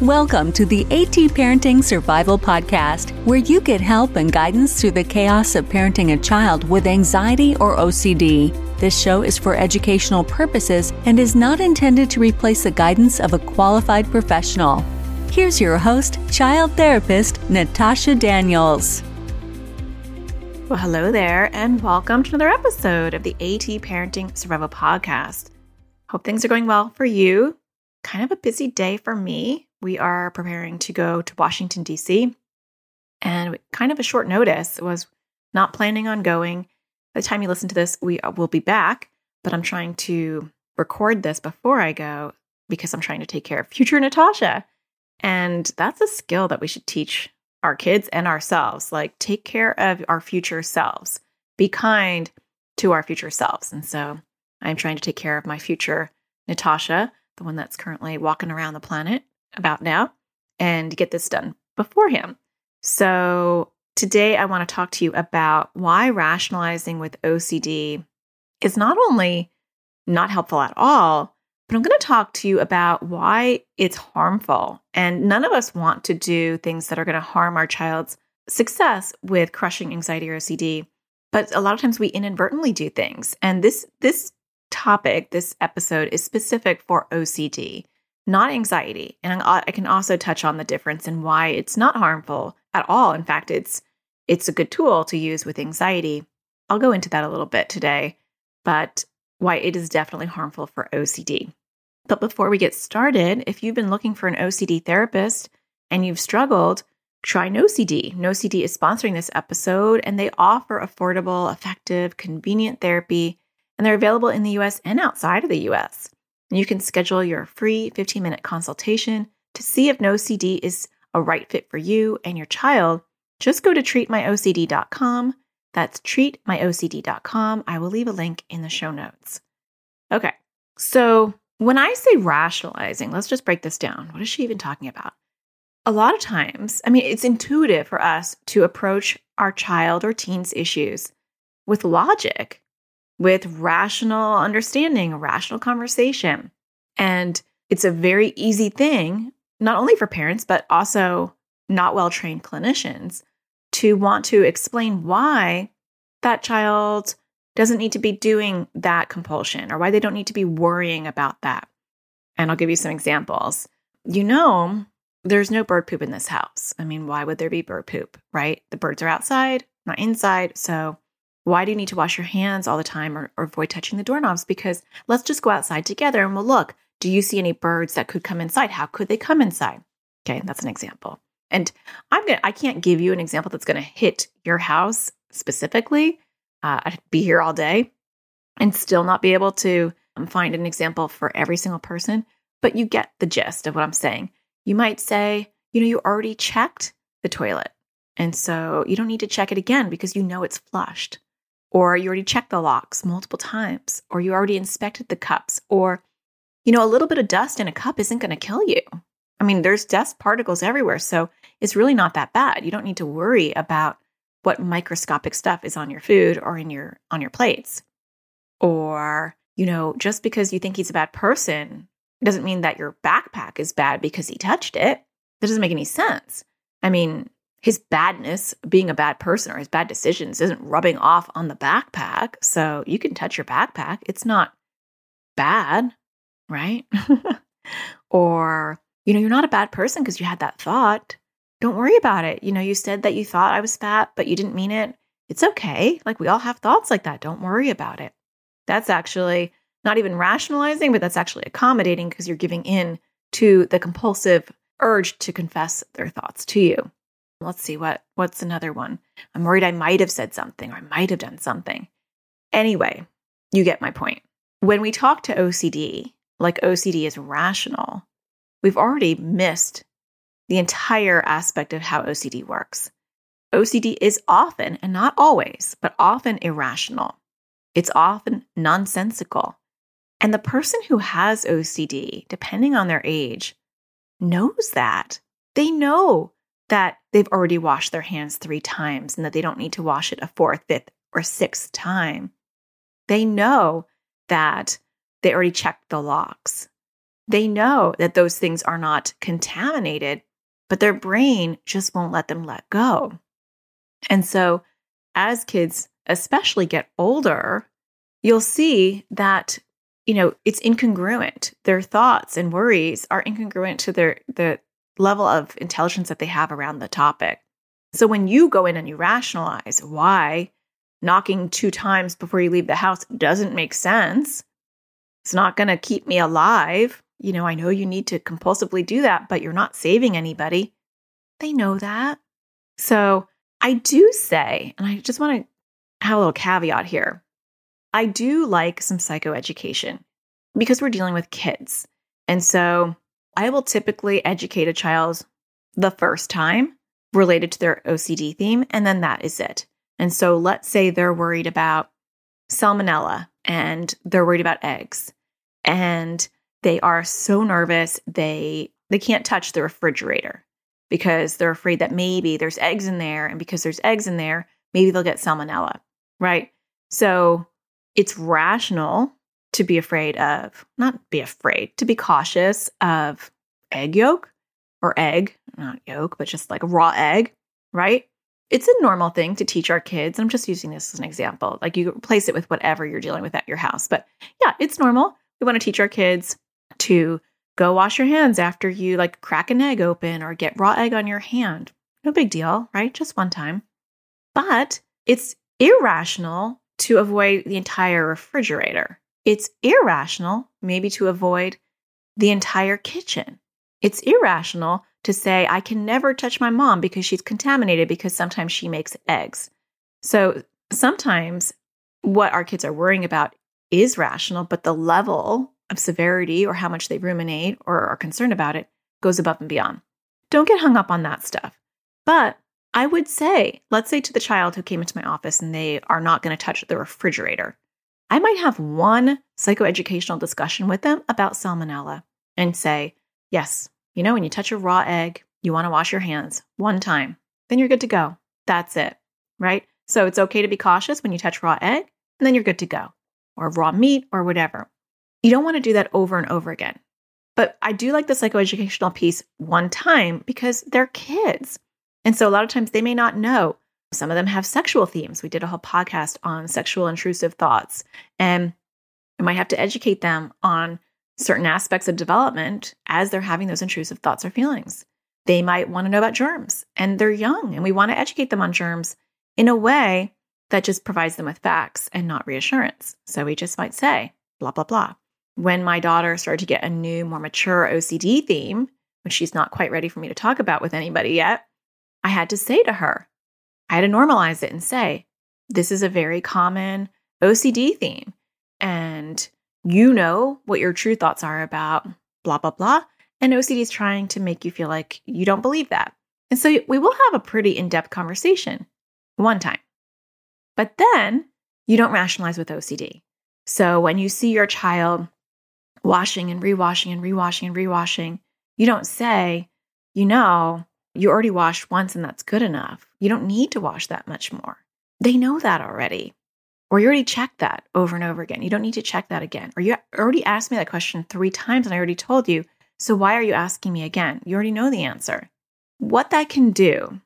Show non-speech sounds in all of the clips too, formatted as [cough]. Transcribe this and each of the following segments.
Welcome to the AT Parenting Survival Podcast, where you get help and guidance through the chaos of parenting a child with anxiety or OCD. This show is for educational purposes and is not intended to replace the guidance of a qualified professional. Here's your host, child therapist Natasha Daniels. Well, hello there, and welcome to another episode of the AT Parenting Survival Podcast. Hope things are going well for you. Kind of a busy day for me we are preparing to go to Washington, D.C. And kind of a short notice was not planning on going. By the time you listen to this, we uh, will be back, but I'm trying to record this before I go because I'm trying to take care of future Natasha. And that's a skill that we should teach our kids and ourselves. Like, take care of our future selves, be kind to our future selves. And so I'm trying to take care of my future Natasha, the one that's currently walking around the planet about now and get this done beforehand. So, today I want to talk to you about why rationalizing with OCD is not only not helpful at all, but I'm going to talk to you about why it's harmful. And none of us want to do things that are going to harm our child's success with crushing anxiety or OCD. But a lot of times we inadvertently do things. And this this topic, this episode is specific for OCD not anxiety. And I can also touch on the difference and why it's not harmful at all. In fact, it's it's a good tool to use with anxiety. I'll go into that a little bit today, but why it is definitely harmful for OCD. But before we get started, if you've been looking for an OCD therapist and you've struggled, try NoCD. NoCD is sponsoring this episode and they offer affordable, effective, convenient therapy, and they're available in the US and outside of the US. You can schedule your free 15 minute consultation to see if NoCD is a right fit for you and your child. Just go to treatmyocd.com. That's treatmyocd.com. I will leave a link in the show notes. Okay, so when I say rationalizing, let's just break this down. What is she even talking about? A lot of times, I mean, it's intuitive for us to approach our child or teen's issues with logic with rational understanding, a rational conversation. And it's a very easy thing, not only for parents, but also not well trained clinicians to want to explain why that child doesn't need to be doing that compulsion or why they don't need to be worrying about that. And I'll give you some examples. You know, there's no bird poop in this house. I mean, why would there be bird poop, right? The birds are outside, not inside. So why do you need to wash your hands all the time or, or avoid touching the doorknobs? Because let's just go outside together and we'll look. Do you see any birds that could come inside? How could they come inside? Okay, that's an example. And I'm gonna I can't give you an example that's gonna hit your house specifically. Uh, I'd be here all day and still not be able to um, find an example for every single person, but you get the gist of what I'm saying. You might say, you know, you already checked the toilet. And so you don't need to check it again because you know it's flushed or you already checked the locks multiple times, or you already inspected the cups, or, you know, a little bit of dust in a cup isn't going to kill you. I mean, there's dust particles everywhere, so it's really not that bad. You don't need to worry about what microscopic stuff is on your food or in your on your plates. Or, you know, just because you think he's a bad person doesn't mean that your backpack is bad because he touched it. That doesn't make any sense. I mean, his badness, being a bad person or his bad decisions isn't rubbing off on the backpack. So you can touch your backpack. It's not bad, right? [laughs] or, you know, you're not a bad person because you had that thought. Don't worry about it. You know, you said that you thought I was fat, but you didn't mean it. It's okay. Like we all have thoughts like that. Don't worry about it. That's actually not even rationalizing, but that's actually accommodating because you're giving in to the compulsive urge to confess their thoughts to you. Let's see what what's another one. I'm worried I might have said something or I might have done something. Anyway, you get my point. When we talk to OCD, like OCD is rational, we've already missed the entire aspect of how OCD works. OCD is often, and not always, but often irrational. It's often nonsensical. And the person who has OCD, depending on their age, knows that. They know that they've already washed their hands three times and that they don't need to wash it a fourth, fifth, or sixth time. They know that they already checked the locks. They know that those things are not contaminated, but their brain just won't let them let go. And so, as kids especially get older, you'll see that you know it's incongruent. Their thoughts and worries are incongruent to their the level of intelligence that they have around the topic. So when you go in and you rationalize why knocking two times before you leave the house doesn't make sense, it's not going to keep me alive. You know, I know you need to compulsively do that, but you're not saving anybody. They know that. So I do say, and I just want to have a little caveat here I do like some psychoeducation because we're dealing with kids. And so I will typically educate a child the first time related to their OCD theme, and then that is it. And so let's say they're worried about salmonella and they're worried about eggs and they are so nervous they they can't touch the refrigerator because they're afraid that maybe there's eggs in there and because there's eggs in there maybe they'll get salmonella right so it's rational to be afraid of not be afraid to be cautious of egg yolk or egg not yolk but just like raw egg right it's a normal thing to teach our kids. I'm just using this as an example. Like you replace it with whatever you're dealing with at your house. But yeah, it's normal. We want to teach our kids to go wash your hands after you like crack an egg open or get raw egg on your hand. No big deal, right? Just one time. But it's irrational to avoid the entire refrigerator. It's irrational, maybe, to avoid the entire kitchen. It's irrational to say, I can never touch my mom because she's contaminated because sometimes she makes eggs. So sometimes what our kids are worrying about is rational, but the level of severity or how much they ruminate or are concerned about it goes above and beyond. Don't get hung up on that stuff. But I would say, let's say to the child who came into my office and they are not going to touch the refrigerator, I might have one psychoeducational discussion with them about salmonella and say, yes, you know, when you touch a raw egg, you want to wash your hands one time, then you're good to go. That's it, right? So it's okay to be cautious when you touch raw egg, and then you're good to go, or raw meat, or whatever. You don't want to do that over and over again. But I do like the psychoeducational piece one time because they're kids. And so a lot of times they may not know. Some of them have sexual themes. We did a whole podcast on sexual intrusive thoughts. And I might have to educate them on certain aspects of development as they're having those intrusive thoughts or feelings. They might want to know about germs and they're young and we want to educate them on germs in a way that just provides them with facts and not reassurance. So we just might say, blah, blah, blah. When my daughter started to get a new, more mature OCD theme, which she's not quite ready for me to talk about with anybody yet, I had to say to her, I had to normalize it and say, this is a very common OCD theme. And you know what your true thoughts are about blah, blah, blah. And OCD is trying to make you feel like you don't believe that. And so we will have a pretty in depth conversation one time. But then you don't rationalize with OCD. So when you see your child washing and rewashing and rewashing and rewashing, you don't say, you know, you already washed once and that's good enough. You don't need to wash that much more. They know that already. Or you already checked that over and over again. You don't need to check that again. Or you already asked me that question three times and I already told you. So why are you asking me again? You already know the answer. What that can do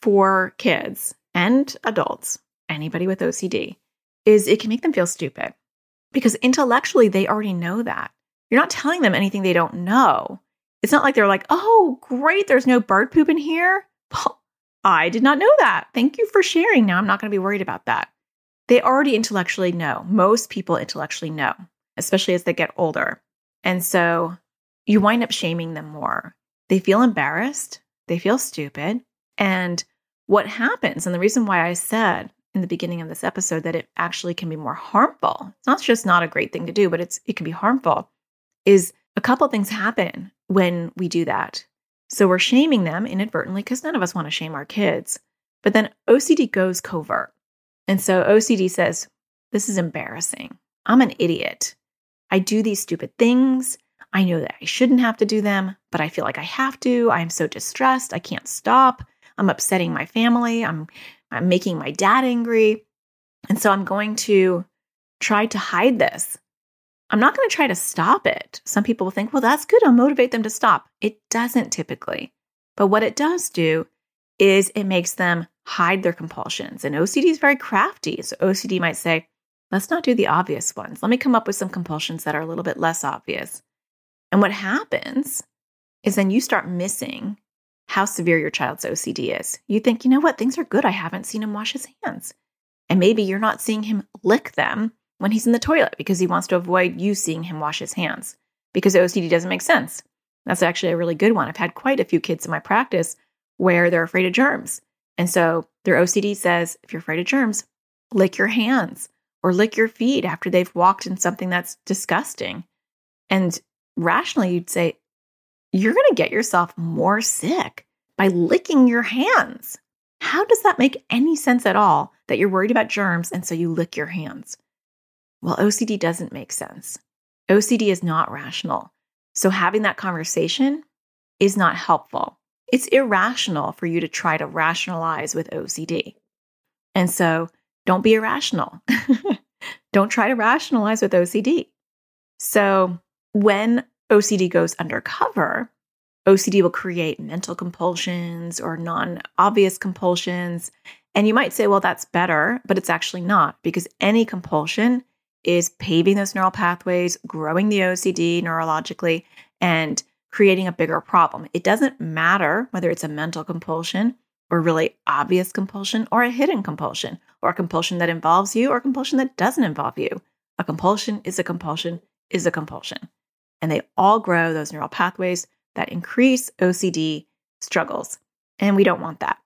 for kids and adults, anybody with OCD, is it can make them feel stupid because intellectually they already know that. You're not telling them anything they don't know. It's not like they're like, oh, great, there's no bird poop in here. I did not know that. Thank you for sharing. Now I'm not going to be worried about that they already intellectually know. Most people intellectually know, especially as they get older. And so you wind up shaming them more. They feel embarrassed, they feel stupid. And what happens, and the reason why I said in the beginning of this episode that it actually can be more harmful, it's not just not a great thing to do, but it's it can be harmful, is a couple things happen when we do that. So we're shaming them inadvertently because none of us want to shame our kids. But then OCD goes covert. And so OCD says, This is embarrassing. I'm an idiot. I do these stupid things. I know that I shouldn't have to do them, but I feel like I have to. I'm so distressed. I can't stop. I'm upsetting my family. I'm, I'm making my dad angry. And so I'm going to try to hide this. I'm not going to try to stop it. Some people will think, well, that's good. I'll motivate them to stop. It doesn't typically. But what it does do is it makes them hide their compulsions. And OCD is very crafty. So OCD might say, let's not do the obvious ones. Let me come up with some compulsions that are a little bit less obvious. And what happens is then you start missing how severe your child's OCD is. You think, you know what, things are good. I haven't seen him wash his hands. And maybe you're not seeing him lick them when he's in the toilet because he wants to avoid you seeing him wash his hands because OCD doesn't make sense. That's actually a really good one. I've had quite a few kids in my practice where they're afraid of germs. And so their OCD says, if you're afraid of germs, lick your hands or lick your feet after they've walked in something that's disgusting. And rationally, you'd say, you're going to get yourself more sick by licking your hands. How does that make any sense at all that you're worried about germs and so you lick your hands? Well, OCD doesn't make sense. OCD is not rational. So having that conversation is not helpful. It's irrational for you to try to rationalize with OCD. And so don't be irrational. [laughs] don't try to rationalize with OCD. So when OCD goes undercover, OCD will create mental compulsions or non obvious compulsions. And you might say, well, that's better, but it's actually not because any compulsion is paving those neural pathways, growing the OCD neurologically, and creating a bigger problem. It doesn't matter whether it's a mental compulsion or really obvious compulsion or a hidden compulsion or a compulsion that involves you or a compulsion that doesn't involve you. A compulsion is a compulsion is a compulsion. And they all grow those neural pathways that increase OCD struggles. And we don't want that.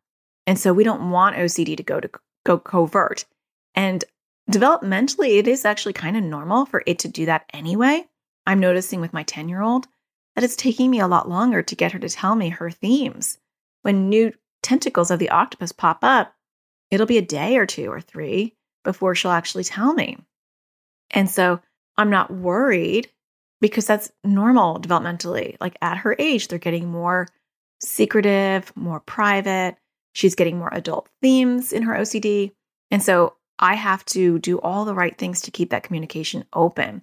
And so we don't want OCD to go to go covert. And developmentally, it is actually kind of normal for it to do that anyway. I'm noticing with my 10 year old that it's taking me a lot longer to get her to tell me her themes. When new tentacles of the octopus pop up, it'll be a day or two or three before she'll actually tell me. And so I'm not worried because that's normal developmentally. Like at her age, they're getting more secretive, more private. She's getting more adult themes in her OCD. And so I have to do all the right things to keep that communication open.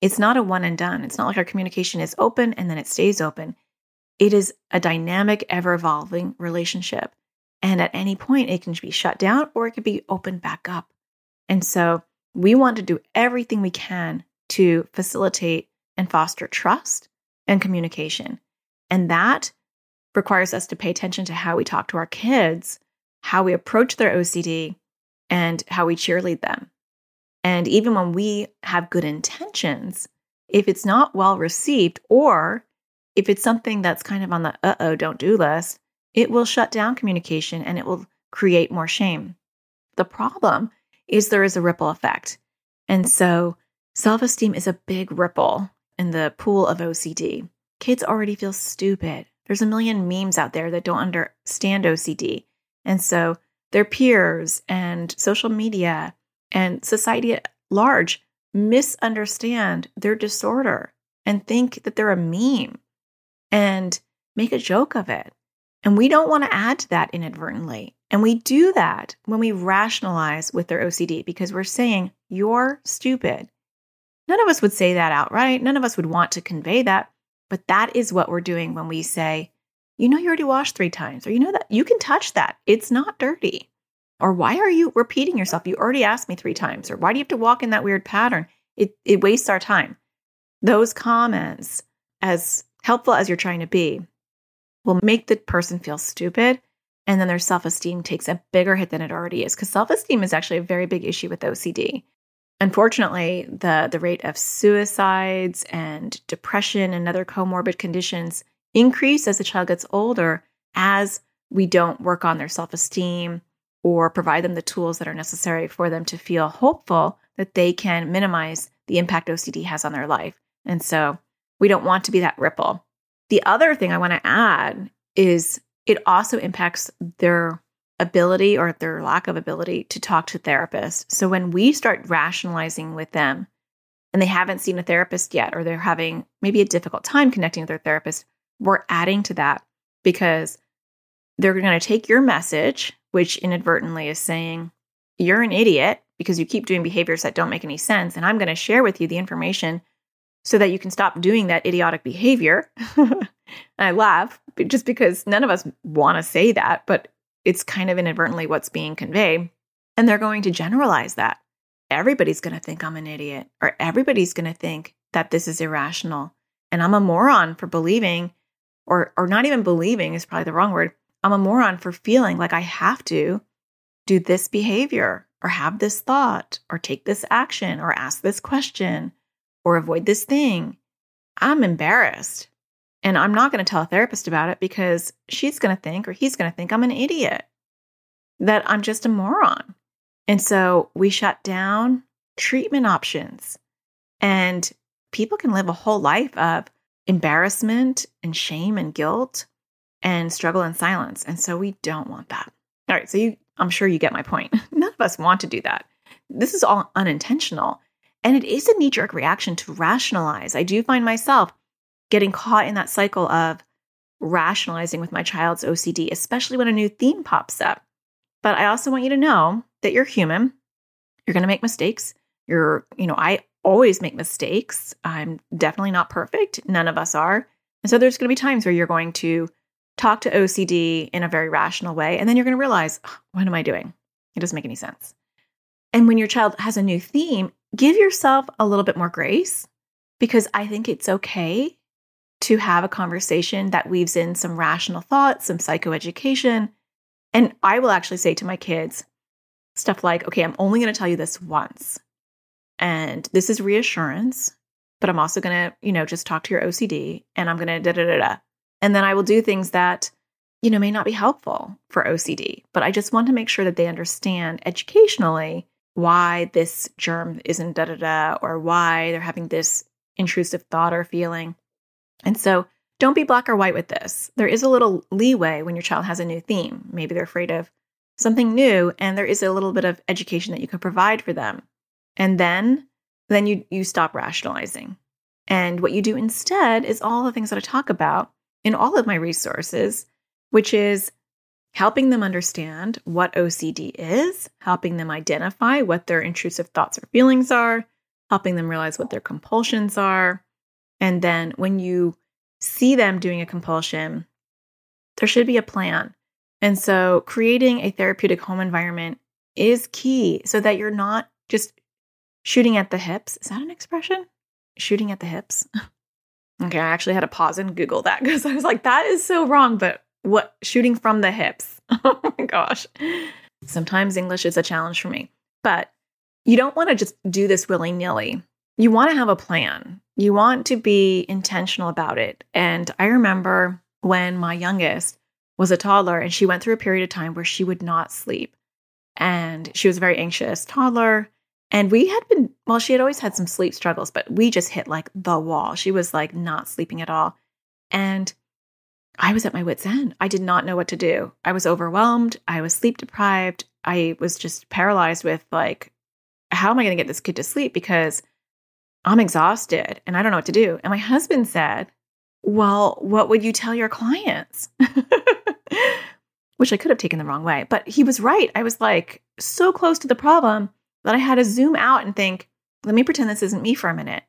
It's not a one and done. It's not like our communication is open and then it stays open. It is a dynamic, ever evolving relationship. And at any point, it can be shut down or it could be opened back up. And so we want to do everything we can to facilitate and foster trust and communication. And that requires us to pay attention to how we talk to our kids, how we approach their OCD, and how we cheerlead them. And even when we have good intentions, if it's not well received, or if it's something that's kind of on the uh oh, don't do list, it will shut down communication and it will create more shame. The problem is there is a ripple effect. And so self esteem is a big ripple in the pool of OCD. Kids already feel stupid. There's a million memes out there that don't understand OCD. And so their peers and social media and society at large misunderstand their disorder and think that they're a meme and make a joke of it. And we don't want to add to that inadvertently. And we do that when we rationalize with their OCD because we're saying, you're stupid. None of us would say that outright. None of us would want to convey that. But that is what we're doing when we say, you know, you already washed three times, or you know that you can touch that. It's not dirty. Or why are you repeating yourself? You already asked me three times. Or why do you have to walk in that weird pattern? It, it wastes our time. Those comments, as helpful as you're trying to be, will make the person feel stupid. And then their self esteem takes a bigger hit than it already is. Because self esteem is actually a very big issue with OCD. Unfortunately, the, the rate of suicides and depression and other comorbid conditions increase as the child gets older as we don't work on their self esteem or provide them the tools that are necessary for them to feel hopeful that they can minimize the impact OCD has on their life. And so we don't want to be that ripple. The other thing I want to add is it also impacts their ability or their lack of ability to talk to therapists. So when we start rationalizing with them and they haven't seen a therapist yet, or they're having maybe a difficult time connecting with their therapist, we're adding to that because they're going to take your message, which inadvertently is saying, you're an idiot because you keep doing behaviors that don't make any sense. And I'm going to share with you the information so that you can stop doing that idiotic behavior. [laughs] I laugh just because none of us want to say that, but it's kind of inadvertently what's being conveyed. And they're going to generalize that. Everybody's going to think I'm an idiot, or everybody's going to think that this is irrational. And I'm a moron for believing, or, or not even believing is probably the wrong word. I'm a moron for feeling like I have to do this behavior, or have this thought, or take this action, or ask this question, or avoid this thing. I'm embarrassed. And I'm not going to tell a therapist about it because she's going to think or he's going to think I'm an idiot, that I'm just a moron. And so we shut down treatment options. And people can live a whole life of embarrassment and shame and guilt and struggle in silence. And so we don't want that. All right. So you, I'm sure you get my point. [laughs] None of us want to do that. This is all unintentional. And it is a knee jerk reaction to rationalize. I do find myself getting caught in that cycle of rationalizing with my child's OCD, especially when a new theme pops up. But I also want you to know that you're human. You're going to make mistakes. You're, you know, I always make mistakes. I'm definitely not perfect. None of us are. And so there's going to be times where you're going to talk to OCD in a very rational way. And then you're going to realize, ah, what am I doing? It doesn't make any sense. And when your child has a new theme, give yourself a little bit more grace because I think it's okay to have a conversation that weaves in some rational thoughts, some psychoeducation. And I will actually say to my kids stuff like, okay, I'm only going to tell you this once. And this is reassurance, but I'm also going to, you know, just talk to your OCD and I'm going to da da da da. And then I will do things that, you know, may not be helpful for OCD, but I just want to make sure that they understand educationally why this germ isn't da da da or why they're having this intrusive thought or feeling. And so don't be black or white with this. There is a little leeway when your child has a new theme. Maybe they're afraid of something new and there is a little bit of education that you can provide for them. And then then you you stop rationalizing. And what you do instead is all the things that I talk about in all of my resources, which is helping them understand what OCD is, helping them identify what their intrusive thoughts or feelings are, helping them realize what their compulsions are, and then when you see them doing a compulsion, there should be a plan. And so creating a therapeutic home environment is key so that you're not just shooting at the hips. Is that an expression? Shooting at the hips. [laughs] okay, I actually had to pause and Google that because I was like, that is so wrong. But what shooting from the hips? [laughs] oh my gosh. Sometimes English is a challenge for me. But you don't want to just do this willy nilly. You want to have a plan. You want to be intentional about it. And I remember when my youngest was a toddler and she went through a period of time where she would not sleep. And she was a very anxious toddler. And we had been, well, she had always had some sleep struggles, but we just hit like the wall. She was like not sleeping at all. And I was at my wits' end. I did not know what to do. I was overwhelmed. I was sleep deprived. I was just paralyzed with like, how am I going to get this kid to sleep? Because I'm exhausted and I don't know what to do. And my husband said, Well, what would you tell your clients? [laughs] Which I could have taken the wrong way, but he was right. I was like so close to the problem that I had to zoom out and think, let me pretend this isn't me for a minute.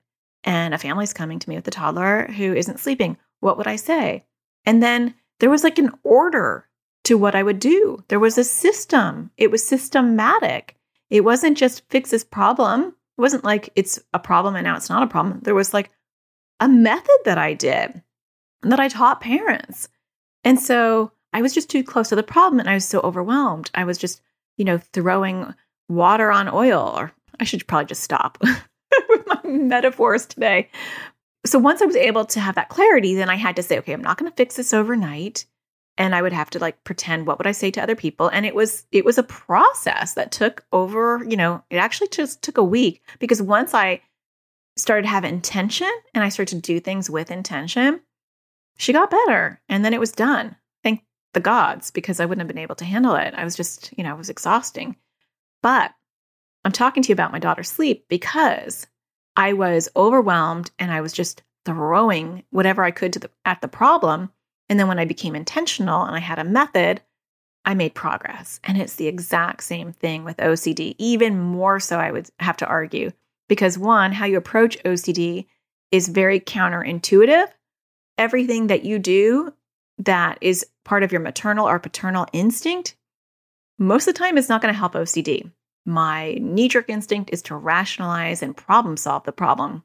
And a family's coming to me with a toddler who isn't sleeping. What would I say? And then there was like an order to what I would do. There was a system, it was systematic. It wasn't just fix this problem it wasn't like it's a problem and now it's not a problem. There was like a method that I did that I taught parents. And so I was just too close to the problem and I was so overwhelmed. I was just, you know, throwing water on oil, or I should probably just stop [laughs] with my metaphors today. So once I was able to have that clarity, then I had to say, okay, I'm not going to fix this overnight and I would have to like pretend what would I say to other people and it was it was a process that took over, you know, it actually just took a week because once I started to have intention and I started to do things with intention, she got better and then it was done. Thank the gods because I wouldn't have been able to handle it. I was just, you know, it was exhausting. But I'm talking to you about my daughter's sleep because I was overwhelmed and I was just throwing whatever I could to the, at the problem and then when I became intentional and I had a method, I made progress. And it's the exact same thing with OCD, even more so, I would have to argue. Because one, how you approach OCD is very counterintuitive. Everything that you do that is part of your maternal or paternal instinct, most of the time, it's not going to help OCD. My knee jerk instinct is to rationalize and problem solve the problem.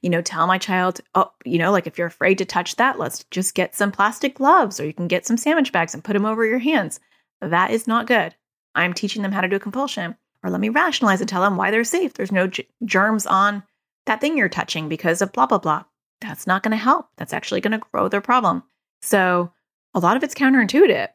You know, tell my child, oh, you know, like if you're afraid to touch that, let's just get some plastic gloves or you can get some sandwich bags and put them over your hands. That is not good. I'm teaching them how to do a compulsion. Or let me rationalize and tell them why they're safe. There's no g- germs on that thing you're touching because of blah, blah, blah. That's not going to help. That's actually going to grow their problem. So a lot of it's counterintuitive.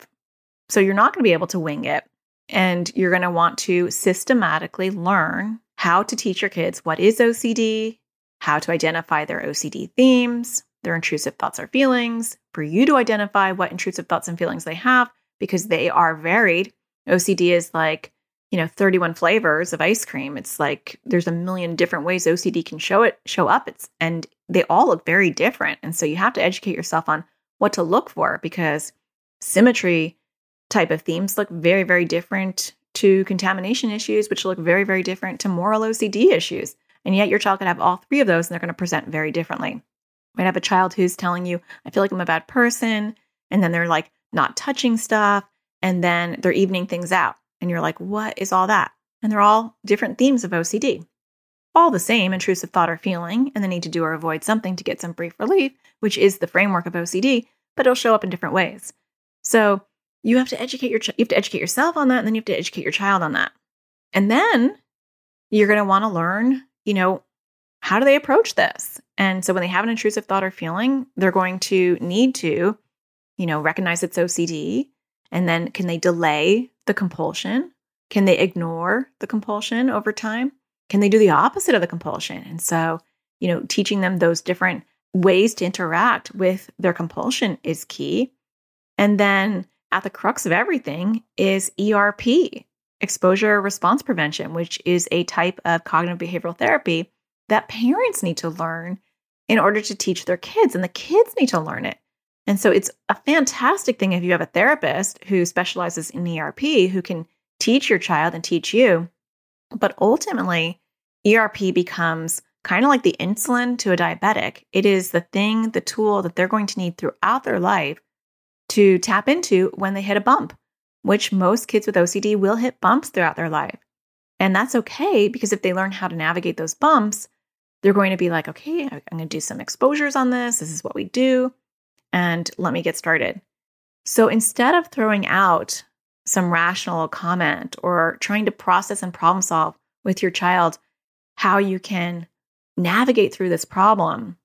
So you're not going to be able to wing it. And you're going to want to systematically learn how to teach your kids what is OCD, how to identify their OCD themes, their intrusive thoughts or feelings, for you to identify what intrusive thoughts and feelings they have because they are varied. OCD is like, you know, 31 flavors of ice cream. It's like there's a million different ways OCD can show it show up. It's and they all look very different. And so you have to educate yourself on what to look for because symmetry type of themes look very, very different to contamination issues, which look very, very different to moral OCD issues. And yet your child could have all three of those and they're going to present very differently. You might have a child who's telling you, I feel like I'm a bad person. And then they're like not touching stuff. And then they're evening things out. And you're like, what is all that? And they're all different themes of OCD. All the same intrusive thought or feeling, and the need to do or avoid something to get some brief relief, which is the framework of OCD, but it'll show up in different ways. So you have to educate your ch- you have to educate yourself on that and then you have to educate your child on that. And then you're going to want to learn you know how do they approach this? And so when they have an intrusive thought or feeling they're going to need to you know recognize it's ocd and then can they delay the compulsion? Can they ignore the compulsion over time? Can they do the opposite of the compulsion? And so you know teaching them those different ways to interact with their compulsion is key. And then at the crux of everything is ERP, exposure response prevention, which is a type of cognitive behavioral therapy that parents need to learn in order to teach their kids, and the kids need to learn it. And so it's a fantastic thing if you have a therapist who specializes in ERP who can teach your child and teach you. But ultimately, ERP becomes kind of like the insulin to a diabetic. It is the thing, the tool that they're going to need throughout their life to tap into when they hit a bump, which most kids with OCD will hit bumps throughout their life. And that's okay because if they learn how to navigate those bumps, they're going to be like, okay, I'm going to do some exposures on this. This is what we do. And let me get started. So instead of throwing out some rational comment or trying to process and problem solve with your child how you can navigate through this problem,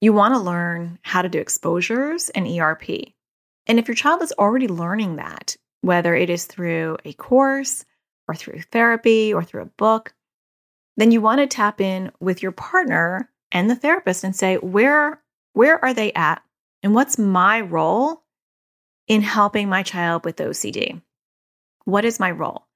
you want to learn how to do exposures and ERP. And if your child is already learning that, whether it is through a course or through therapy or through a book, then you want to tap in with your partner and the therapist and say, where, where are they at? And what's my role in helping my child with OCD? What is my role?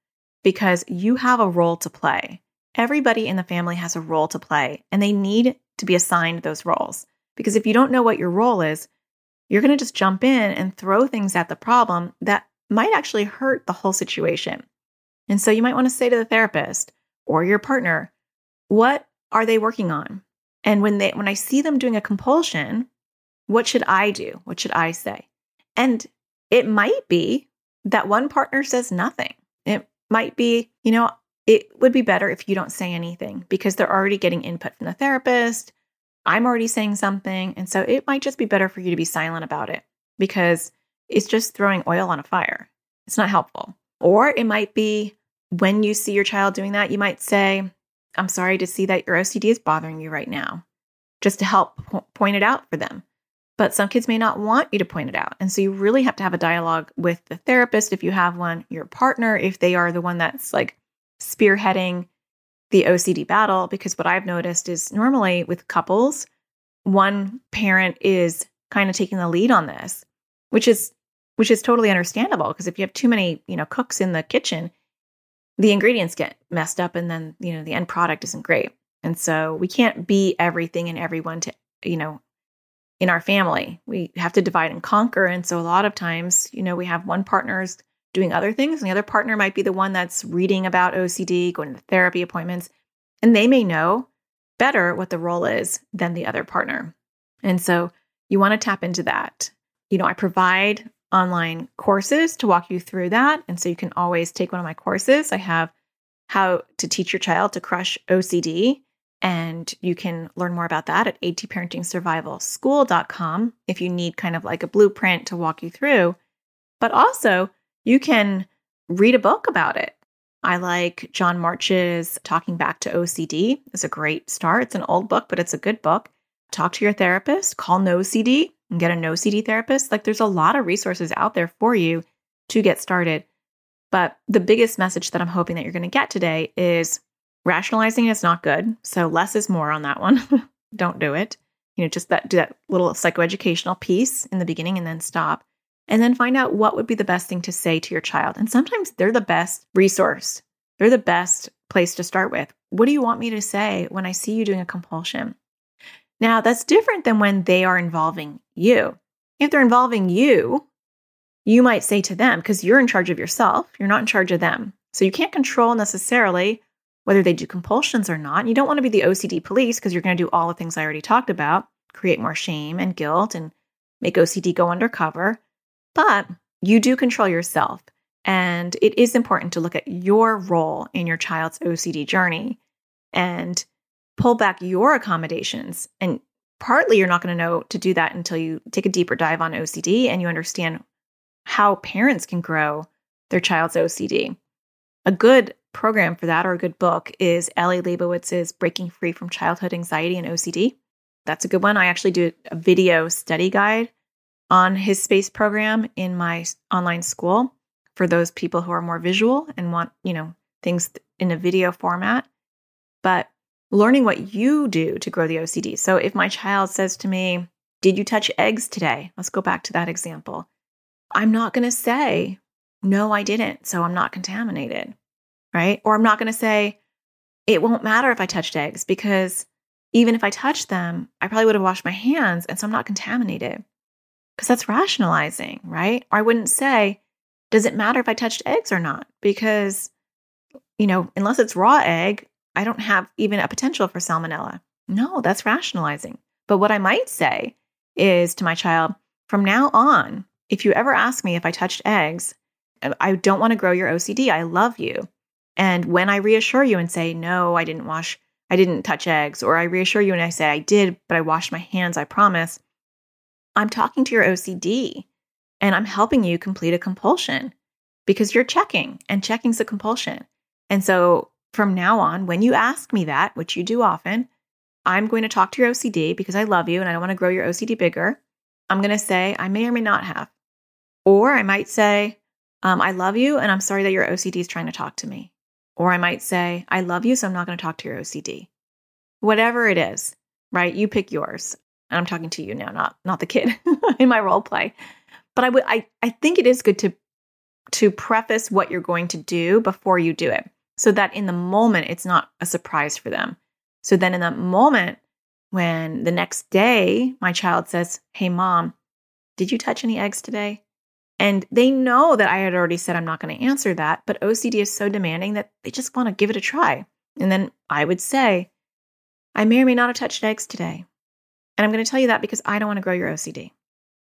Because you have a role to play. Everybody in the family has a role to play, and they need to be assigned those roles. Because if you don't know what your role is, you're going to just jump in and throw things at the problem that might actually hurt the whole situation. And so you might want to say to the therapist or your partner, what are they working on? And when they when I see them doing a compulsion, what should I do? What should I say? And it might be that one partner says nothing. It might be, you know, it would be better if you don't say anything because they're already getting input from the therapist. I'm already saying something. And so it might just be better for you to be silent about it because it's just throwing oil on a fire. It's not helpful. Or it might be when you see your child doing that, you might say, I'm sorry to see that your OCD is bothering you right now, just to help po- point it out for them. But some kids may not want you to point it out. And so you really have to have a dialogue with the therapist if you have one, your partner, if they are the one that's like spearheading the OCD battle because what I've noticed is normally with couples, one parent is kind of taking the lead on this, which is which is totally understandable because if you have too many, you know, cooks in the kitchen, the ingredients get messed up and then, you know, the end product isn't great. And so we can't be everything and everyone to, you know, in our family. We have to divide and conquer and so a lot of times, you know, we have one partner's doing other things. And the other partner might be the one that's reading about OCD, going to therapy appointments, and they may know better what the role is than the other partner. And so you want to tap into that. You know, I provide online courses to walk you through that. And so you can always take one of my courses. I have how to teach your child to crush OCD. And you can learn more about that at atparentingsurvivalschool.com if you need kind of like a blueprint to walk you through. But also, you can read a book about it. I like John March's Talking Back to OCD. It's a great start. It's an old book, but it's a good book. Talk to your therapist, call NoCD and get a NoCD therapist. Like there's a lot of resources out there for you to get started. But the biggest message that I'm hoping that you're going to get today is rationalizing is not good. So less is more on that one. [laughs] Don't do it. You know, just that do that little psychoeducational piece in the beginning and then stop. And then find out what would be the best thing to say to your child. And sometimes they're the best resource. They're the best place to start with. What do you want me to say when I see you doing a compulsion? Now, that's different than when they are involving you. If they're involving you, you might say to them, because you're in charge of yourself, you're not in charge of them. So you can't control necessarily whether they do compulsions or not. You don't want to be the OCD police because you're going to do all the things I already talked about create more shame and guilt and make OCD go undercover. But you do control yourself. And it is important to look at your role in your child's OCD journey and pull back your accommodations. And partly you're not going to know to do that until you take a deeper dive on OCD and you understand how parents can grow their child's OCD. A good program for that or a good book is Eli Lebowitz's Breaking Free from Childhood Anxiety and OCD. That's a good one. I actually do a video study guide on his space program in my online school for those people who are more visual and want, you know, things in a video format. But learning what you do to grow the OCD. So if my child says to me, Did you touch eggs today? Let's go back to that example. I'm not going to say, No, I didn't. So I'm not contaminated, right? Or I'm not going to say, It won't matter if I touched eggs because even if I touched them, I probably would have washed my hands. And so I'm not contaminated because that's rationalizing, right? Or I wouldn't say, Does it matter if I touched eggs or not? Because, you know, unless it's raw egg, I don't have even a potential for salmonella. No, that's rationalizing. But what I might say is to my child, from now on, if you ever ask me if I touched eggs, um, I don't want to grow your OCD. I love you. And when I reassure you and say, no, I didn't wash, I didn't touch eggs, or I reassure you and I say, I did, but I washed my hands, I promise, I'm talking to your OCD and I'm helping you complete a compulsion because you're checking and checking's a compulsion. And so from now on, when you ask me that, which you do often, I'm going to talk to your OCD because I love you and I don't want to grow your OCD bigger. I'm going to say, I may or may not have. Or I might say, um, I love you and I'm sorry that your OCD is trying to talk to me. Or I might say, I love you, so I'm not going to talk to your OCD. Whatever it is, right? You pick yours. And I'm talking to you now, not not the kid [laughs] in my role play. But I would I, I think it is good to to preface what you're going to do before you do it so that in the moment it's not a surprise for them. So then in that moment, when the next day my child says, Hey, mom, did you touch any eggs today? And they know that I had already said I'm not going to answer that, but OCD is so demanding that they just want to give it a try. And then I would say, I may or may not have touched eggs today. And I'm going to tell you that because I don't want to grow your OCD.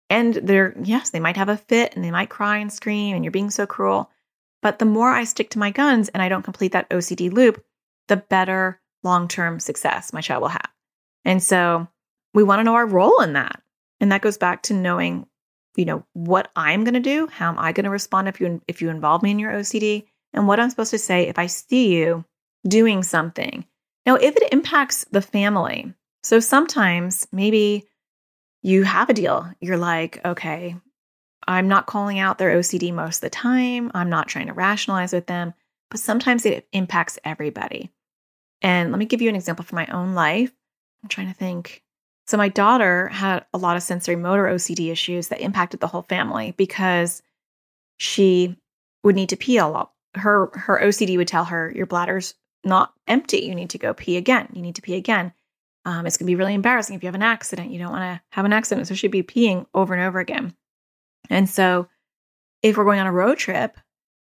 And they're, yes, they might have a fit and they might cry and scream and you're being so cruel. But the more I stick to my guns and I don't complete that OCD loop, the better long term success my child will have. And so we want to know our role in that. And that goes back to knowing, you know, what I'm going to do, how am I going to respond if you if you involve me in your OCD, and what I'm supposed to say if I see you doing something. Now, if it impacts the family, so sometimes maybe you have a deal. You're like, okay, I'm not calling out their OCD most of the time. I'm not trying to rationalize with them, but sometimes it impacts everybody. And let me give you an example from my own life. I'm trying to think. So, my daughter had a lot of sensory motor OCD issues that impacted the whole family because she would need to pee a lot. Her, her OCD would tell her, Your bladder's not empty. You need to go pee again. You need to pee again. Um, it's going to be really embarrassing if you have an accident. You don't want to have an accident. So she'd be peeing over and over again. And so if we're going on a road trip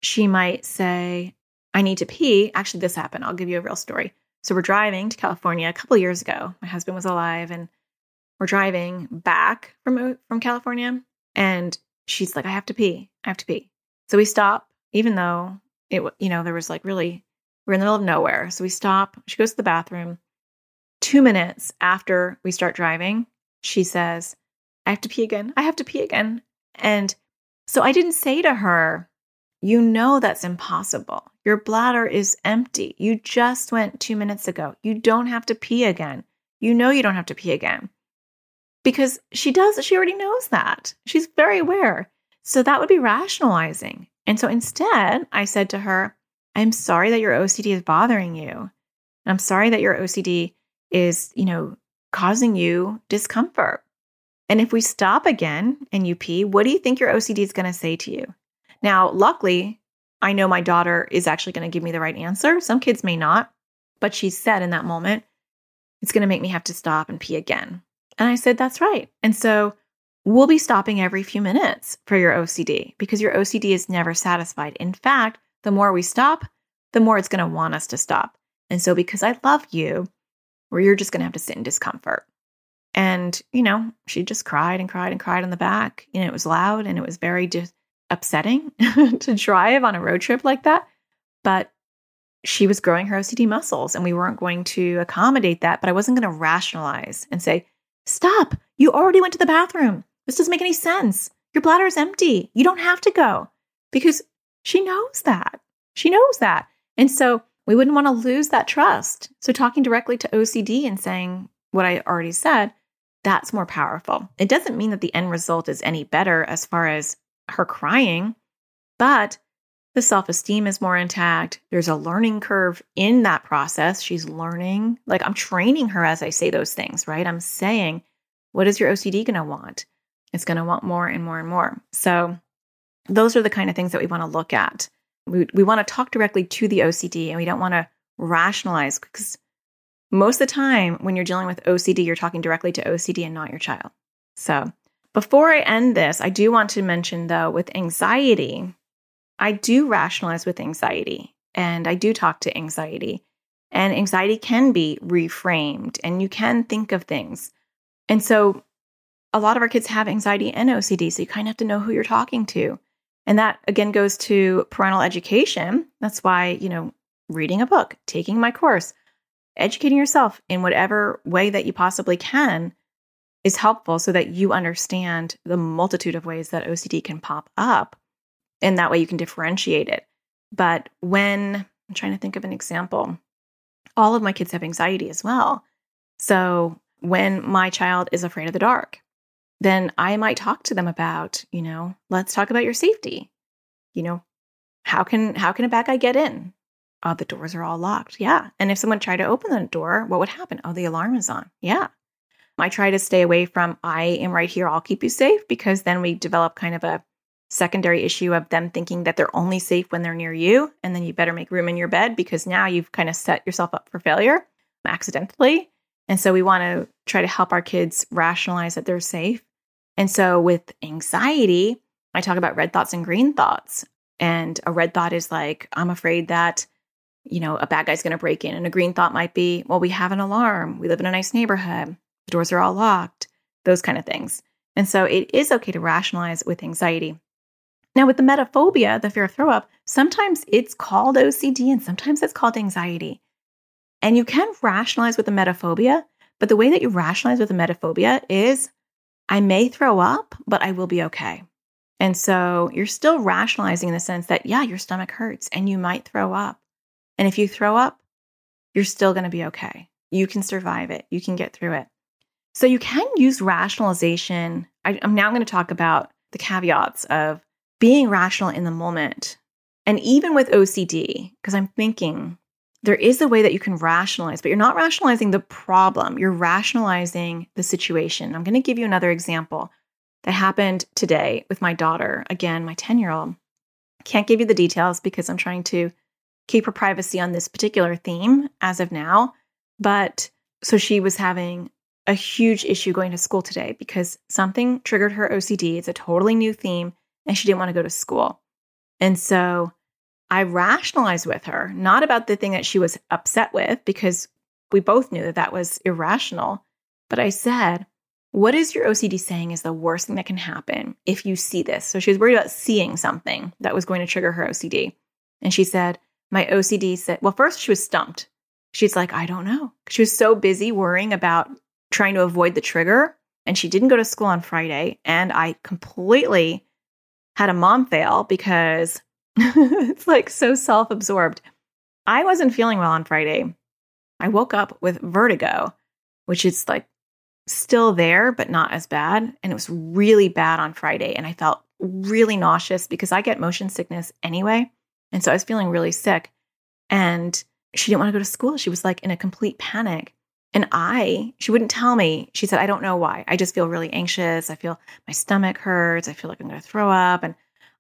she might say, I need to pee. Actually, this happened. I'll give you a real story. So we're driving to California a couple years ago. My husband was alive and we're driving back from from California and she's like I have to pee. I have to pee. So we stop even though it you know there was like really we're in the middle of nowhere. So we stop. She goes to the bathroom. 2 minutes after we start driving, she says, "I have to pee again. I have to pee again." And so I didn't say to her, "You know that's impossible. Your bladder is empty. You just went two minutes ago. You don't have to pee again. You know you don't have to pee again. Because she does, she already knows that. She's very aware. So that would be rationalizing. And so instead, I said to her, I'm sorry that your OCD is bothering you. I'm sorry that your OCD is, you know, causing you discomfort. And if we stop again and you pee, what do you think your OCD is going to say to you? Now, luckily, I know my daughter is actually going to give me the right answer. Some kids may not, but she said in that moment, it's going to make me have to stop and pee again. And I said, that's right. And so we'll be stopping every few minutes for your OCD because your OCD is never satisfied. In fact, the more we stop, the more it's going to want us to stop. And so because I love you, where you're just going to have to sit in discomfort. And, you know, she just cried and cried and cried on the back. You know, it was loud and it was very just upsetting [laughs] to drive on a road trip like that. But she was growing her OCD muscles and we weren't going to accommodate that. But I wasn't going to rationalize and say, stop, you already went to the bathroom. This doesn't make any sense. Your bladder is empty. You don't have to go because she knows that. She knows that. And so we wouldn't want to lose that trust. So talking directly to OCD and saying what I already said, that's more powerful. It doesn't mean that the end result is any better as far as her crying, but the self esteem is more intact. There's a learning curve in that process. She's learning, like I'm training her as I say those things, right? I'm saying, what is your OCD going to want? It's going to want more and more and more. So, those are the kind of things that we want to look at. We, we want to talk directly to the OCD and we don't want to rationalize because most of the time when you're dealing with OCD, you're talking directly to OCD and not your child. So, before I end this, I do want to mention though, with anxiety, I do rationalize with anxiety and I do talk to anxiety. And anxiety can be reframed and you can think of things. And so a lot of our kids have anxiety and OCD. So you kind of have to know who you're talking to. And that again goes to parental education. That's why, you know, reading a book, taking my course, educating yourself in whatever way that you possibly can is helpful so that you understand the multitude of ways that OCD can pop up. And that way you can differentiate it. But when I'm trying to think of an example, all of my kids have anxiety as well. So when my child is afraid of the dark, then I might talk to them about, you know, let's talk about your safety. You know, how can how can a bad guy get in? Oh, the doors are all locked. Yeah. And if someone tried to open the door, what would happen? Oh, the alarm is on. Yeah. I try to stay away from, I am right here, I'll keep you safe, because then we develop kind of a secondary issue of them thinking that they're only safe when they're near you. And then you better make room in your bed because now you've kind of set yourself up for failure accidentally. And so we want to try to help our kids rationalize that they're safe. And so with anxiety, I talk about red thoughts and green thoughts. And a red thought is like, I'm afraid that, you know, a bad guy's going to break in. And a green thought might be, well, we have an alarm. We live in a nice neighborhood the doors are all locked, those kind of things. And so it is okay to rationalize with anxiety. Now, with the emetophobia, the fear of throw up, sometimes it's called OCD and sometimes it's called anxiety. And you can rationalize with the emetophobia, but the way that you rationalize with the emetophobia is I may throw up, but I will be okay. And so you're still rationalizing in the sense that, yeah, your stomach hurts and you might throw up. And if you throw up, you're still going to be okay. You can survive it, you can get through it. So you can use rationalization. I, I'm now going to talk about the caveats of being rational in the moment. And even with OCD, because I'm thinking there is a way that you can rationalize, but you're not rationalizing the problem, you're rationalizing the situation. I'm going to give you another example that happened today with my daughter. Again, my 10 year old. Can't give you the details because I'm trying to keep her privacy on this particular theme as of now. But so she was having a huge issue going to school today because something triggered her OCD. It's a totally new theme and she didn't want to go to school. And so I rationalized with her, not about the thing that she was upset with, because we both knew that that was irrational. But I said, What is your OCD saying is the worst thing that can happen if you see this? So she was worried about seeing something that was going to trigger her OCD. And she said, My OCD said, Well, first she was stumped. She's like, I don't know. She was so busy worrying about trying to avoid the trigger. And she didn't go to school on Friday. And I completely had a mom fail because [laughs] it's like so self absorbed. I wasn't feeling well on Friday. I woke up with vertigo, which is like still there, but not as bad. And it was really bad on Friday. And I felt really nauseous because I get motion sickness anyway. And so I was feeling really sick. And she didn't want to go to school. She was like in a complete panic. And I, she wouldn't tell me. She said, I don't know why. I just feel really anxious. I feel my stomach hurts. I feel like I'm going to throw up. And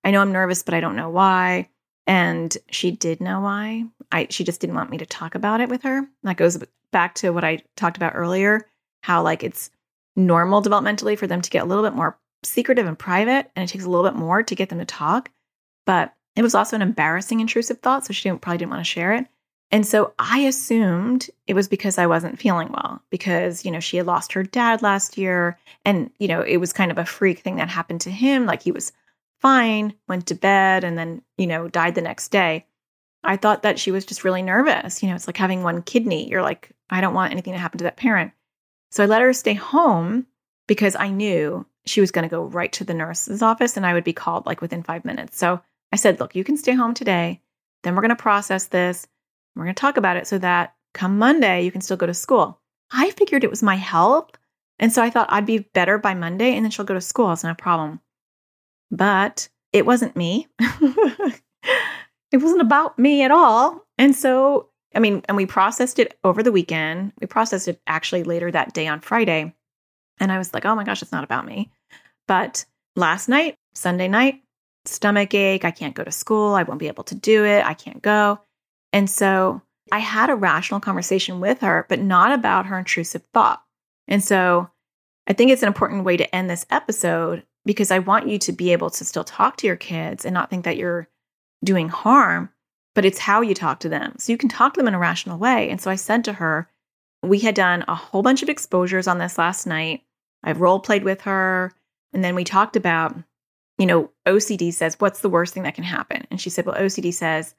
I know I'm nervous, but I don't know why. And she did know why. I she just didn't want me to talk about it with her. That goes back to what I talked about earlier, how like it's normal developmentally for them to get a little bit more secretive and private, and it takes a little bit more to get them to talk. But it was also an embarrassing intrusive thought, so she didn't, probably didn't want to share it. And so I assumed it was because I wasn't feeling well, because, you know, she had lost her dad last year. And, you know, it was kind of a freak thing that happened to him. Like he was fine, went to bed, and then, you know, died the next day. I thought that she was just really nervous. You know, it's like having one kidney. You're like, I don't want anything to happen to that parent. So I let her stay home because I knew she was going to go right to the nurse's office and I would be called like within five minutes. So I said, Look, you can stay home today. Then we're going to process this. We're going to talk about it so that come Monday, you can still go to school. I figured it was my health. And so I thought I'd be better by Monday and then she'll go to school. It's not a problem. But it wasn't me. [laughs] it wasn't about me at all. And so, I mean, and we processed it over the weekend. We processed it actually later that day on Friday. And I was like, oh my gosh, it's not about me. But last night, Sunday night, stomach ache. I can't go to school. I won't be able to do it. I can't go. And so I had a rational conversation with her, but not about her intrusive thought. And so I think it's an important way to end this episode because I want you to be able to still talk to your kids and not think that you're doing harm, but it's how you talk to them. So you can talk to them in a rational way. And so I said to her, we had done a whole bunch of exposures on this last night. I've role played with her. And then we talked about, you know, OCD says, what's the worst thing that can happen? And she said, well, OCD says,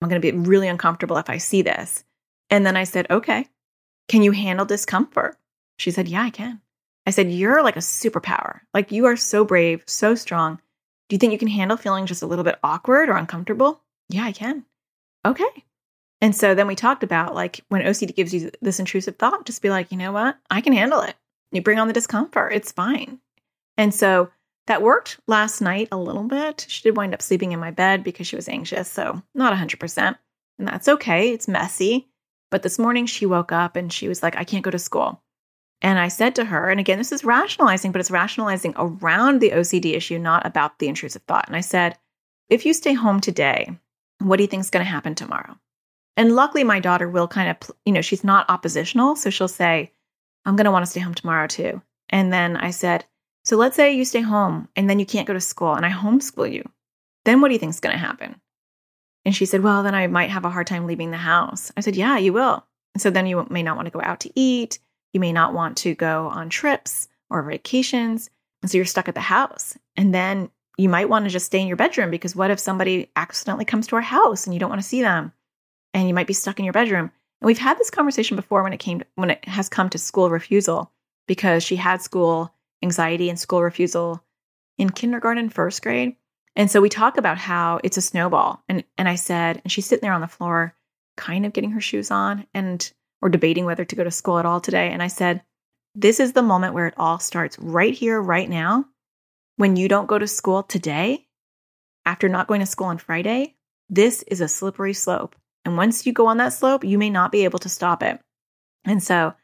I'm going to be really uncomfortable if I see this. And then I said, okay, can you handle discomfort? She said, yeah, I can. I said, You're like a superpower. Like you are so brave, so strong. Do you think you can handle feeling just a little bit awkward or uncomfortable? Yeah, I can. Okay. And so then we talked about like when OCD gives you this intrusive thought, just be like, you know what? I can handle it. You bring on the discomfort. It's fine. And so that worked last night a little bit. She did wind up sleeping in my bed because she was anxious. So not 100%. And that's okay. It's messy. But this morning she woke up and she was like, I can't go to school. And I said to her, and again, this is rationalizing, but it's rationalizing around the OCD issue, not about the intrusive thought. And I said, if you stay home today, what do you think is going to happen tomorrow? And luckily, my daughter will kind of, you know, she's not oppositional. So she'll say, I'm going to want to stay home tomorrow too. And then I said, so let's say you stay home and then you can't go to school and I homeschool you. Then what do you think is going to happen? And she said, well, then I might have a hard time leaving the house. I said, yeah, you will. And so then you may not want to go out to eat. You may not want to go on trips or vacations. And so you're stuck at the house. And then you might want to just stay in your bedroom because what if somebody accidentally comes to our house and you don't want to see them? And you might be stuck in your bedroom. And we've had this conversation before when it came to, when it has come to school refusal because she had school anxiety and school refusal in kindergarten, first grade. And so we talk about how it's a snowball. And and I said, and she's sitting there on the floor, kind of getting her shoes on. And or debating whether to go to school at all today. And I said, This is the moment where it all starts right here, right now. When you don't go to school today, after not going to school on Friday, this is a slippery slope. And once you go on that slope, you may not be able to stop it. And so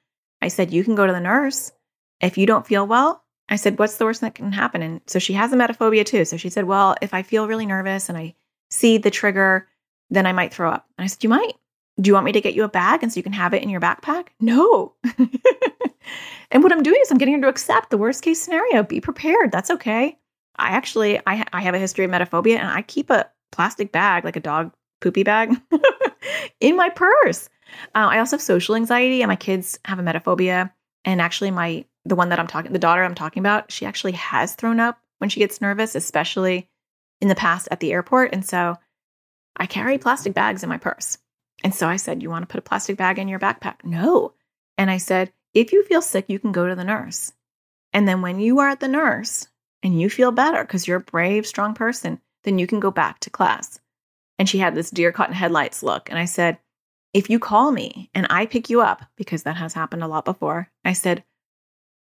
I said, You can go to the nurse. If you don't feel well, I said, What's the worst that can happen? And so she has a emetophobia too. So she said, Well, if I feel really nervous and I see the trigger, then I might throw up. And I said, You might. Do you want me to get you a bag and so you can have it in your backpack? No. [laughs] and what I'm doing is I'm getting her to accept the worst case scenario. Be prepared. That's okay. I actually I, I have a history of emetophobia and I keep a plastic bag like a dog poopy bag [laughs] in my purse. Uh, I also have social anxiety, and my kids have a emetophobia. And actually, my the one that I'm talking, the daughter I'm talking about, she actually has thrown up when she gets nervous, especially in the past at the airport. And so I carry plastic bags in my purse. And so I said, You want to put a plastic bag in your backpack? No. And I said, If you feel sick, you can go to the nurse. And then when you are at the nurse and you feel better because you're a brave, strong person, then you can go back to class. And she had this deer caught in headlights look. And I said, If you call me and I pick you up, because that has happened a lot before, I said,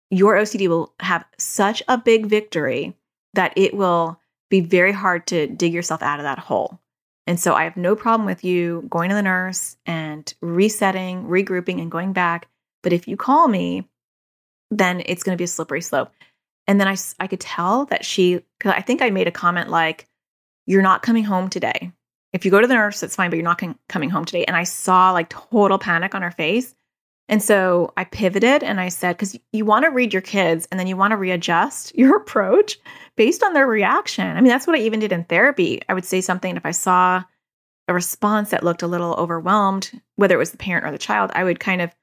Your OCD will have such a big victory that it will be very hard to dig yourself out of that hole. And so I have no problem with you going to the nurse and resetting, regrouping, and going back. But if you call me, then it's going to be a slippery slope. And then I, I could tell that she, because I think I made a comment like, You're not coming home today. If you go to the nurse, that's fine, but you're not coming home today. And I saw like total panic on her face. And so I pivoted and I said, because you want to read your kids and then you want to readjust [laughs] your approach based on their reaction. I mean, that's what I even did in therapy. I would say something if I saw a response that looked a little overwhelmed, whether it was the parent or the child, I would kind of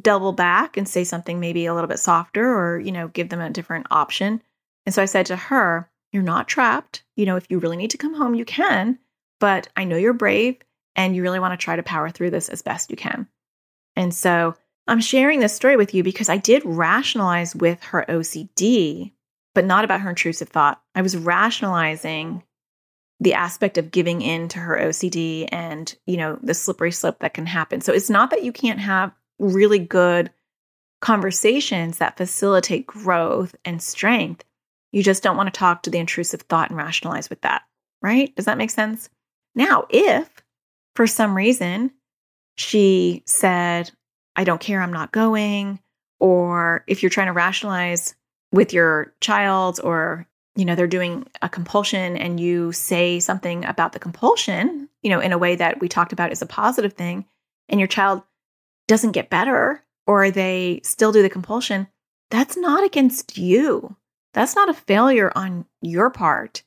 double back and say something maybe a little bit softer or, you know, give them a different option. And so I said to her, You're not trapped. You know, if you really need to come home, you can, but I know you're brave and you really want to try to power through this as best you can. And so I'm sharing this story with you because I did rationalize with her OCD but not about her intrusive thought. I was rationalizing the aspect of giving in to her OCD and, you know, the slippery slope that can happen. So it's not that you can't have really good conversations that facilitate growth and strength. You just don't want to talk to the intrusive thought and rationalize with that, right? Does that make sense? Now, if for some reason she said, I don't care, I'm not going, or if you're trying to rationalize with your child or you know they're doing a compulsion and you say something about the compulsion you know in a way that we talked about is a positive thing and your child doesn't get better or they still do the compulsion that's not against you. That's not a failure on your part.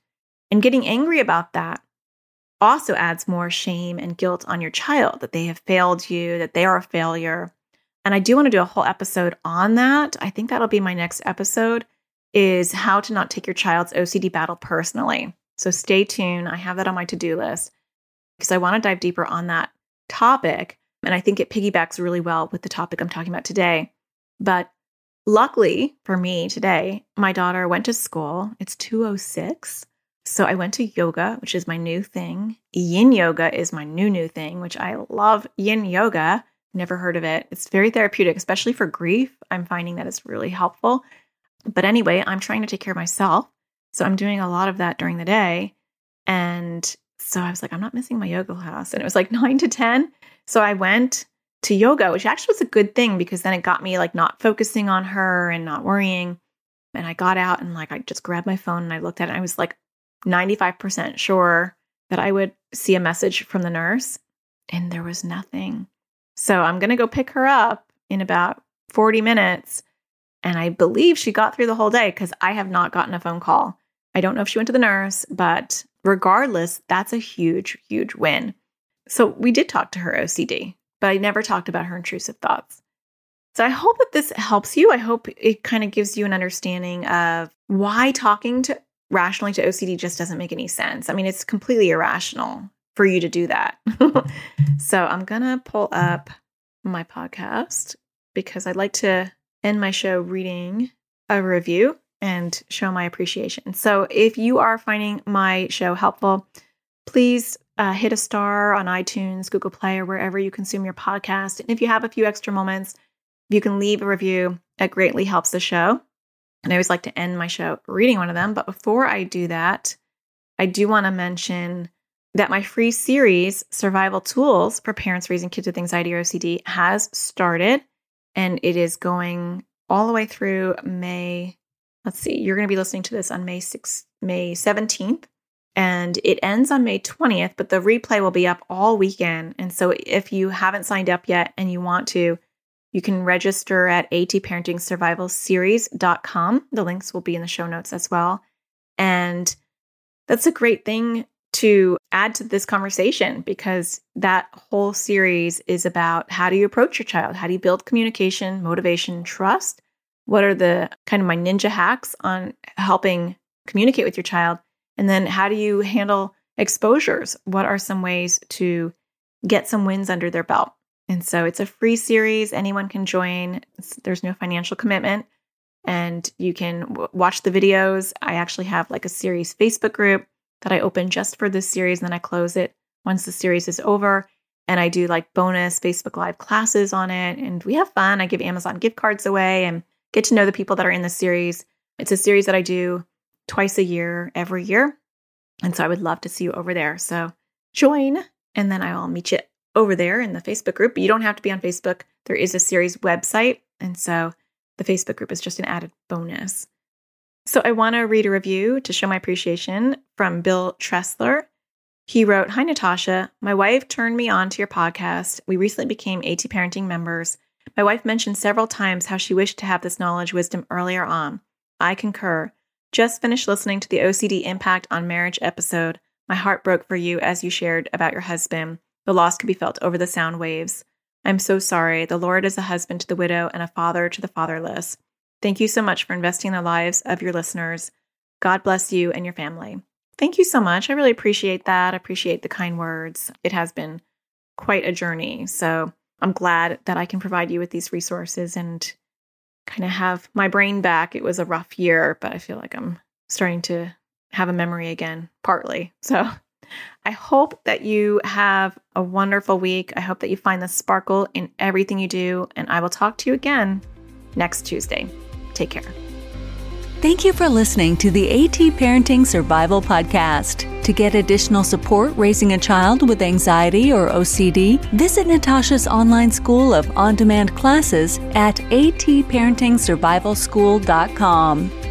And getting angry about that also adds more shame and guilt on your child that they have failed you that they are a failure and I do want to do a whole episode on that. I think that'll be my next episode is how to not take your child's OCD battle personally. So stay tuned. I have that on my to-do list because I want to dive deeper on that topic and I think it piggybacks really well with the topic I'm talking about today. But luckily for me today, my daughter went to school. It's 206. So I went to yoga, which is my new thing. Yin yoga is my new new thing, which I love yin yoga. Never heard of it. It's very therapeutic, especially for grief. I'm finding that it's really helpful. But anyway, I'm trying to take care of myself. So I'm doing a lot of that during the day. And so I was like, I'm not missing my yoga class. And it was like [laughs] nine to 10. So I went to yoga, which actually was a good thing because then it got me like not focusing on her and not worrying. And I got out and like I just grabbed my phone and I looked at it. I was like 95% sure that I would see a message from the nurse. And there was nothing. So I'm going to go pick her up in about 40 minutes. And I believe she got through the whole day because I have not gotten a phone call. I don't know if she went to the nurse, but regardless, that's a huge, huge win. So we did talk to her OCD, but I never talked about her intrusive thoughts. So I hope that this helps you. I hope it kind of gives you an understanding of why talking to rationally to OCD just doesn't make any sense. I mean, it's completely irrational for you to do that. [laughs] so I'm going to pull up my podcast because I'd like to end my show reading a review and show my appreciation. So if you are finding my show helpful, please uh, hit a star on iTunes, Google Play, or wherever you consume your podcast. And if you have a few extra moments, you can leave a review. It greatly helps the show. And I always like to end my show reading one of them. But before I do that, I do want to mention that my free series, Survival Tools for Parents Raising Kids with Anxiety or OCD, has started and it is going all the way through May. Let's see, you're going to be listening to this on May 6th, May 17th, and it ends on May 20th, but the replay will be up all weekend. And so if you haven't signed up yet and you want to, you can register at atparentingsurvivalseries.com. The links will be in the show notes as well. And that's a great thing to add to this conversation because that whole series is about how do you approach your child? How do you build communication, motivation, trust? What are the kind of my ninja hacks on helping communicate with your child? And then how do you handle exposures? What are some ways to get some wins under their belt? And so it's a free series. Anyone can join. It's, there's no financial commitment. And you can w- watch the videos. I actually have like a series Facebook group that I open just for this series, and then I close it once the series is over. And I do like bonus Facebook Live classes on it. And we have fun. I give Amazon gift cards away and get to know the people that are in the series. It's a series that I do twice a year, every year. And so I would love to see you over there. So join, and then I'll meet you over there in the Facebook group. You don't have to be on Facebook. There is a series website. And so the Facebook group is just an added bonus. So I want to read a review to show my appreciation from Bill Tressler. He wrote Hi, Natasha. My wife turned me on to your podcast. We recently became AT Parenting members. My wife mentioned several times how she wished to have this knowledge wisdom earlier on. I concur. Just finished listening to the OCD Impact on Marriage episode. My heart broke for you as you shared about your husband. The loss could be felt over the sound waves. I'm so sorry. The Lord is a husband to the widow and a father to the fatherless. Thank you so much for investing in the lives of your listeners. God bless you and your family. Thank you so much. I really appreciate that. I appreciate the kind words. It has been quite a journey. So I'm glad that I can provide you with these resources and kind of have my brain back. It was a rough year, but I feel like I'm starting to have a memory again, partly. So I hope that you have a wonderful week. I hope that you find the sparkle in everything you do. And I will talk to you again next Tuesday. Take care. Thank you for listening to the AT Parenting Survival Podcast. To get additional support raising a child with anxiety or OCD, visit Natasha's online school of on demand classes at atparentingsurvivalschool.com.